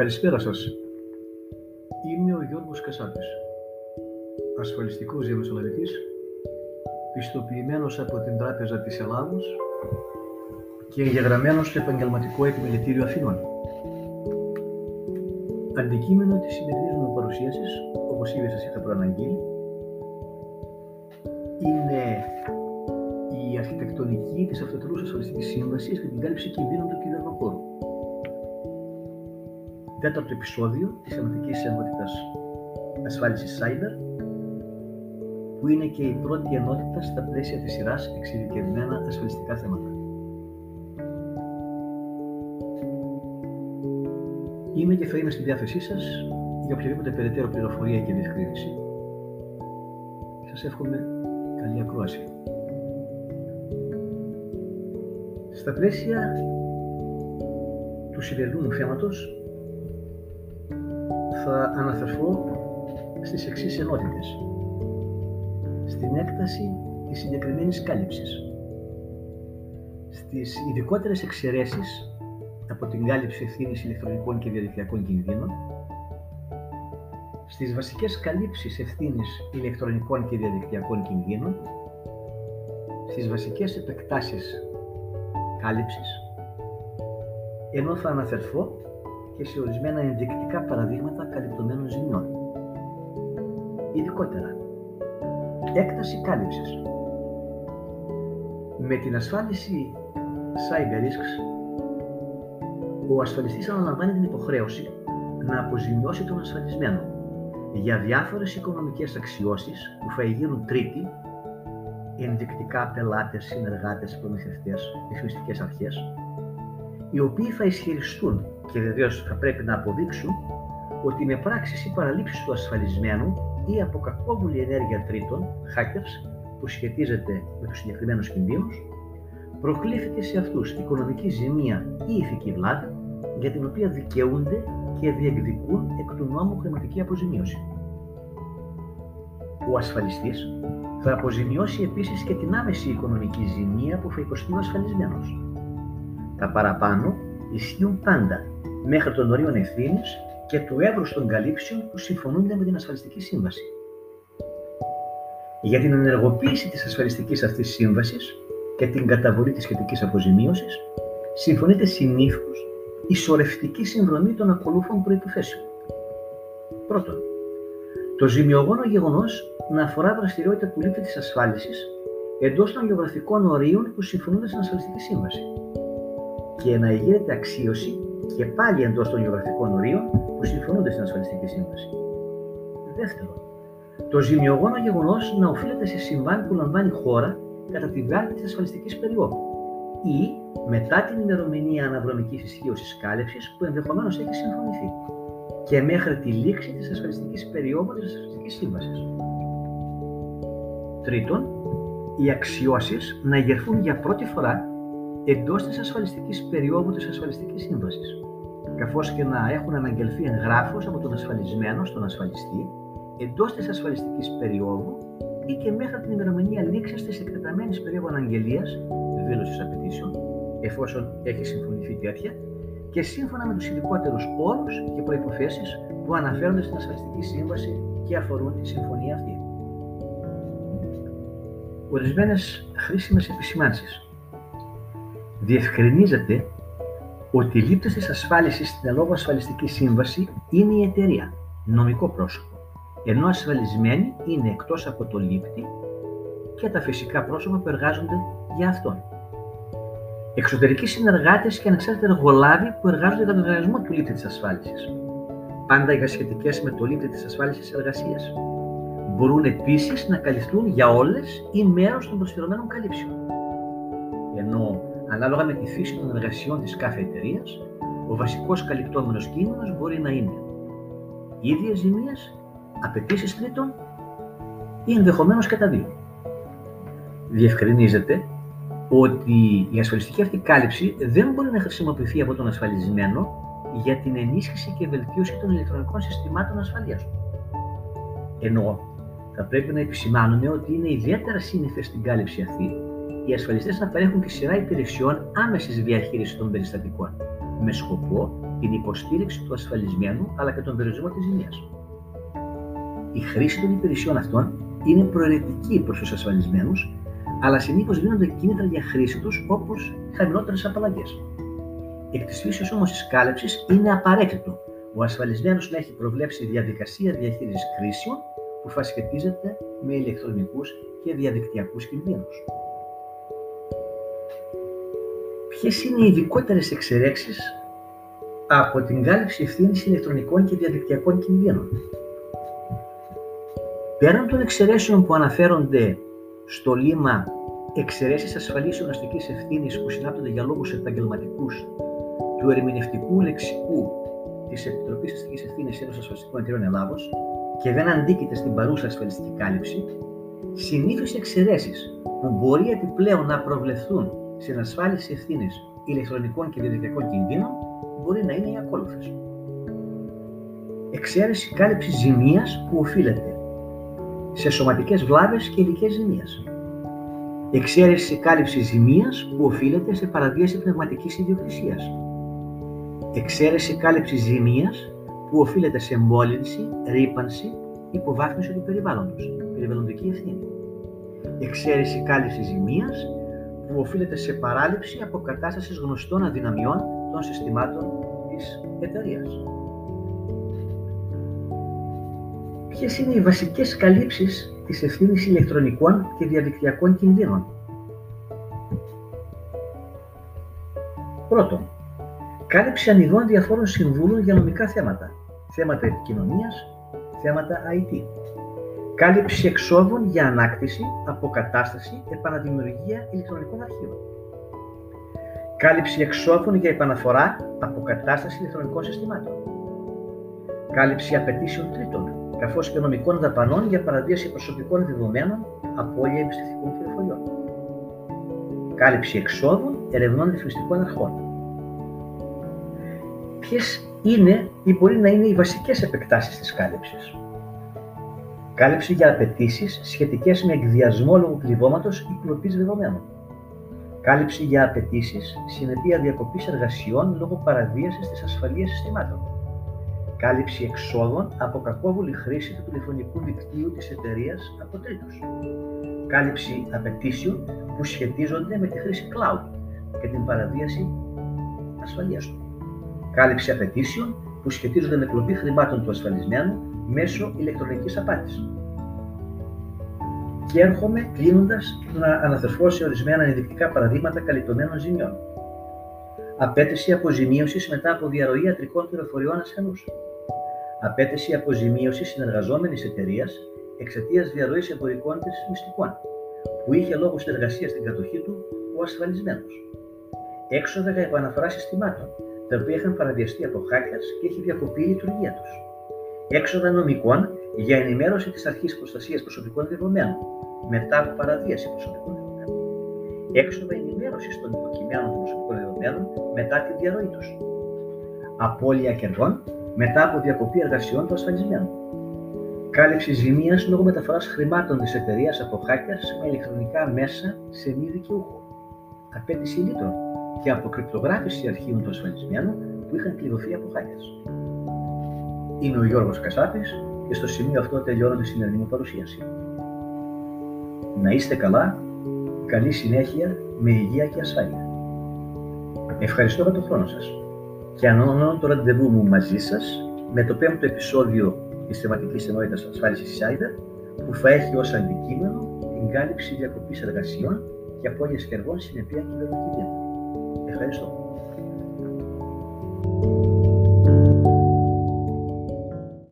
Καλησπέρα σας. Είμαι ο Γιώργος Κασάπης, ασφαλιστικός διαμεσολαβητής, πιστοποιημένος από την Τράπεζα της Ελλάδος και εγγεγραμμένος στο Επαγγελματικό Επιμελητήριο Αθηνών. Αντικείμενο της σημερινής μου παρουσίασης, όπως ήδη σας είχα προαναγγείλει, είναι η αρχιτεκτονική της Αυτοτελούς Ασφαλιστικής Σύμβασης και την κάλυψη κινδύνων του κυβερνοχώρου τέταρτο επεισόδιο της θεματικής ενότητας ασφάλισης Cyber, που είναι και η πρώτη ενότητα στα πλαίσια της σειράς εξειδικευμένα ασφαλιστικά θέματα. Είμαι και θα είμαι στη διάθεσή σας για οποιαδήποτε περαιτέρω πληροφορία και διευκρίνηση. Σας εύχομαι καλή ακρόαση. Στα πλαίσια του σημερινού θέματος θα αναφερθώ στις εξής ενότητες. Στην έκταση της συγκεκριμένης κάλυψης. Στις ειδικότερες εξαιρέσεις από την κάλυψη ευθύνης ηλεκτρονικών και διαδικτυακών κινδύνων, στις βασικές καλύψεις ευθύνης ηλεκτρονικών και διαδικτυακών κινδύνων, στις βασικές επεκτάσεις κάλυψης, ενώ θα αναφερθώ και σε ορισμένα ενδεικτικά παραδείγματα καλυπτωμένων ζημιών. Ειδικότερα, έκταση κάλυψης. Με την ασφάλιση Cyber Risks, ο ασφαλιστής αναλαμβάνει την υποχρέωση να αποζημιώσει τον ασφαλισμένο για διάφορες οικονομικές αξιώσεις που θα γίνουν τρίτοι, ενδεικτικά πελάτες, συνεργάτες, προμηθευτές, ρυθμιστικές αρχές, οι οποίοι θα ισχυριστούν και βεβαίως θα πρέπει να αποδείξουν ότι με πράξεις ή παραλήψεις του ασφαλισμένου ή από κακόβουλη ενέργεια τρίτων, hackers, που σχετίζεται με τους συγκεκριμένους κινδύνους, προκλήθηκε σε αυτούς οικονομική ζημία ή ηθική βλάβη, για την οποία δικαιούνται και διεκδικούν εκ του νόμου χρηματική αποζημίωση. Ο ασφαλιστής θα αποζημιώσει επίσης και την άμεση οικονομική ζημία που θα υποστεί ο ασφαλισμένος. Τα παραπάνω ισχύουν πάντα μέχρι των ορίων ευθύνης και του εύρους των καλύψεων που συμφωνούνται με την ασφαλιστική σύμβαση. Για την ενεργοποίηση της ασφαλιστικής αυτής σύμβασης και την καταβολή της σχετικής αποζημίωσης, συμφωνείται συνήθως η σωρευτική συνδρομή των ακολούθων προϋποθέσεων. Πρώτον, το ζημιογόνο γεγονός να αφορά δραστηριότητα του λήπτη της ασφάλισης εντός των γεωγραφικών ορίων που συμφωνούνται στην ασφαλιστική σύμβαση και να γίνεται αξίωση και πάλι εντός των γεωγραφικών ορίων που συμφωνούνται στην ασφαλιστική σύμβαση. Δεύτερον, το ζημιογόνο γεγονός να οφείλεται σε συμβάν που λαμβάνει χώρα κατά τη διάρκεια της ασφαλιστικής περίοδου ή μετά την ημερομηνία αναδρομικής ισχύωσης κάλυψης που ενδεχομένως έχει συμφωνηθεί και μέχρι τη λήξη της ασφαλιστικής περίοδου της ασφαλιστικής σύμβασης. Τρίτον, οι αξιώσεις να γερθούν για πρώτη φορά εντός της ασφαλιστικής περίοδου της ασφαλιστικής σύμβασης, καθώς και να έχουν αναγγελθεί εγγράφος από τον ασφαλισμένο στον ασφαλιστή εντός της ασφαλιστικής περίοδου ή και μέχρι την ημερομηνία λήξης της εκτεταμένης περίοδου αναγγελίας, δήλωσης απαιτήσεων, εφόσον έχει συμφωνηθεί τέτοια, και σύμφωνα με τους ειδικότερους όρους και προϋποθέσεις που αναφέρονται στην ασφαλιστική σύμβαση και αφορούν τη συμφωνία αυτή. Ορισμένες χρήσιμες επισημάνσεις διευκρινίζεται ότι η λήπτος της ασφάλισης στην ελόγω ασφαλιστική σύμβαση είναι η εταιρεία, νομικό πρόσωπο, ενώ ασφαλισμένοι είναι εκτός από το λήπτη και τα φυσικά πρόσωπα που εργάζονται για αυτόν. Εξωτερικοί συνεργάτες και ανεξάρτητοι εργολάβοι που εργάζονται για τον οργανισμό του λήπτη της ασφάλισης. Πάντα οι σχετικές με το λήπτη της ασφάλισης εργασίας. Μπορούν επίσης να καλυφθούν για όλες ή μέρος των προσφυρωμένων καλύψεων. Ενώ Ανάλογα με τη φύση των εργασιών της κάθε εταιρείας, ο βασικός καλυπτόμενος κίνδυνος μπορεί να είναι ίδιες ζημίες, απαιτήσεις τρίτων ή ενδεχομένως και τα δύο. Διευκρινίζεται ότι η ασφαλιστική αυτή κάλυψη δεν μπορεί να χρησιμοποιηθεί από τον ασφαλισμένο για την ενίσχυση και βελτίωση των ηλεκτρονικών συστημάτων ασφαλείας του. Ενώ θα πρέπει να επισημάνουμε ότι είναι ιδιαίτερα σύνηθες στην κάλυψη αυτή οι ασφαλιστές να παρέχουν και σειρά υπηρεσιών άμεσης διαχείρισης των περιστατικών, με σκοπό την υποστήριξη του ασφαλισμένου αλλά και τον περιορισμό της ζημίας. Η χρήση των υπηρεσιών αυτών είναι προαιρετική προς τους ασφαλισμένους, αλλά συνήθως δίνονται κίνητρα για χρήση τους όπως χαμηλότερες απαλλαγές. Εκ της φύση όμως της κάλυψης είναι απαραίτητο ο ασφαλισμένος να έχει προβλέψει διαδικασία διαχείρισης κρίσεων που θα σχετίζεται με ηλεκτρονικούς και διαδικτυακούς κινδύνους. Ποιε είναι οι ειδικότερες εξαιρέσει από την κάλυψη ευθύνης ηλεκτρονικών και διαδικτυακών κινδύνων. Πέραν των εξαιρέσεων που αναφέρονται στο λίμα εξαιρέσεις ασφαλίσεων αστική ευθύνης που συνάπτονται για λόγους επαγγελματικούς του ερμηνευτικού λεξικού της Επιτροπής Αστικής Ευθύνης Ένωσης Ασφαλιστικών Εταιρεών Ελλάδος και δεν αντίκειται στην παρούσα ασφαλιστική κάλυψη, συνήθως εξαιρέσεις που μπορεί επιπλέον να προβλεφθούν στην ασφάλιση ευθύνης ηλεκτρονικών και διαδικτυακών κινδύνων μπορεί να είναι οι ακόλουθε. Εξαίρεση κάλυψη ζημίας που οφείλεται σε σωματικές βλάβες και ειδικές ζημίες. Εξαίρεση κάλυψη ζημίας που οφείλεται σε παραβίαση πνευματικής ιδιοκτησίας. Εξαίρεση κάλυψη ζημίας που οφείλεται σε μόλυνση, ρήπανση, υποβάθμιση του περιβάλλοντος, περιβαλλοντική ευθύνη. Εξαίρεση κάλυψη ζημίας που οφείλεται σε παράληψη αποκατάστασης γνωστών αδυναμιών των συστημάτων της εταιρείας. Ποιες είναι οι βασικές καλύψεις της ευθύνης ηλεκτρονικών και διαδικτυακών κινδύνων; Πρώτον, κάλυψη αμοιβών διαφόρων συμβούλων για νομικά θέματα, θέματα επικοινωνίας, θέματα IT. Κάλυψη εξόδων για ανάκτηση, αποκατάσταση, επαναδημιουργία ηλεκτρονικών αρχείων. Κάλυψη εξόδων για επαναφορά, αποκατάσταση ηλεκτρονικών συστημάτων. Κάλυψη απαιτήσεων τρίτων, καθώς και νομικών δαπανών για παραδίαση προσωπικών δεδομένων, απώλεια εμπιστευτικών πληροφοριών. Κάλυψη εξόδων ερευνών ρυθμιστικών αρχών. Ποιες είναι ή μπορεί να είναι οι βασικές επεκτάσεις της κάλυψης; Κάλυψη για απαιτήσεις σχετικές με εκδιασμό λόγω κλειδώματο ή κλοπής δεδομένων. Κάλυψη για απαιτήσεις συνεπία διακοπής εργασιών λόγω παραβίασης της ασφαλείας συστημάτων. Κάλυψη εξόδων από κακόβουλη χρήση του τηλεφωνικού δικτύου της εταιρείας από τρίτους. Κάλυψη απαιτήσεων που σχετίζονται με τη χρήση cloud και την παραβίαση ασφαλείας του. Κάλυψη απαιτήσεων που σχετίζονται με κλοπή χρημάτων του ασφαλισμένου μέσω ηλεκτρονικής απάτης. Και έρχομαι κλείνοντας να αναφερθώ σε ορισμένα ενδεικτικά παραδείγματα καλυπτωμένων ζημιών. Απέτηση αποζημίωσης μετά από διαρροή ιατρικών πληροφοριών ασθενούς. Απέτηση αποζημίωσης συνεργαζόμενης εταιρείας εξαιτίας διαρροής εμπορικών της μυστικών, που είχε λόγω συνεργασίας στην κατοχή του ο ασφαλισμένος. Έξοδα για επαναφορά συστημάτων, τα οποία είχαν παραβιαστεί από hackers και έχει διακοπεί η λειτουργία τους έξοδα νομικών για ενημέρωση της Αρχής Προστασίας Προσωπικών Δεδομένων μετά από παραβίαση προσωπικών δεδομένων. Έξοδα ενημέρωσης των υποκειμένων των προσωπικών δεδομένων μετά τη διαρροή τους. Απόλυα κερδών μετά από διακοπή εργασιών του ασφαλισμένου. Κάλυψη ζημίας λόγω μεταφοράς χρημάτων της εταιρείας από hackers με ηλεκτρονικά μέσα σε μη δικαιούχο. Απέτηση λίτρων και αποκρυπτογράφηση αρχείων του ασφαλισμένου που είχαν κλειδωθεί από hackers. Είμαι ο Γιώργος Κασάπης και στο σημείο αυτό τελειώνω τη σημερινή μου παρουσίαση. Να είστε καλά, καλή συνέχεια, με υγεία και ασφάλεια. Ευχαριστώ για τον χρόνο σας και ανώνω το ραντεβού μου μαζί σας με το πέμπτο επεισόδιο της θεματικής ενότητας ασφάλισης Insider που θα έχει ως αντικείμενο την κάλυψη διακοπής εργασιών και απώλειες κερδών στην αιτία κυβερνοκίνδυνου. Ευχαριστώ.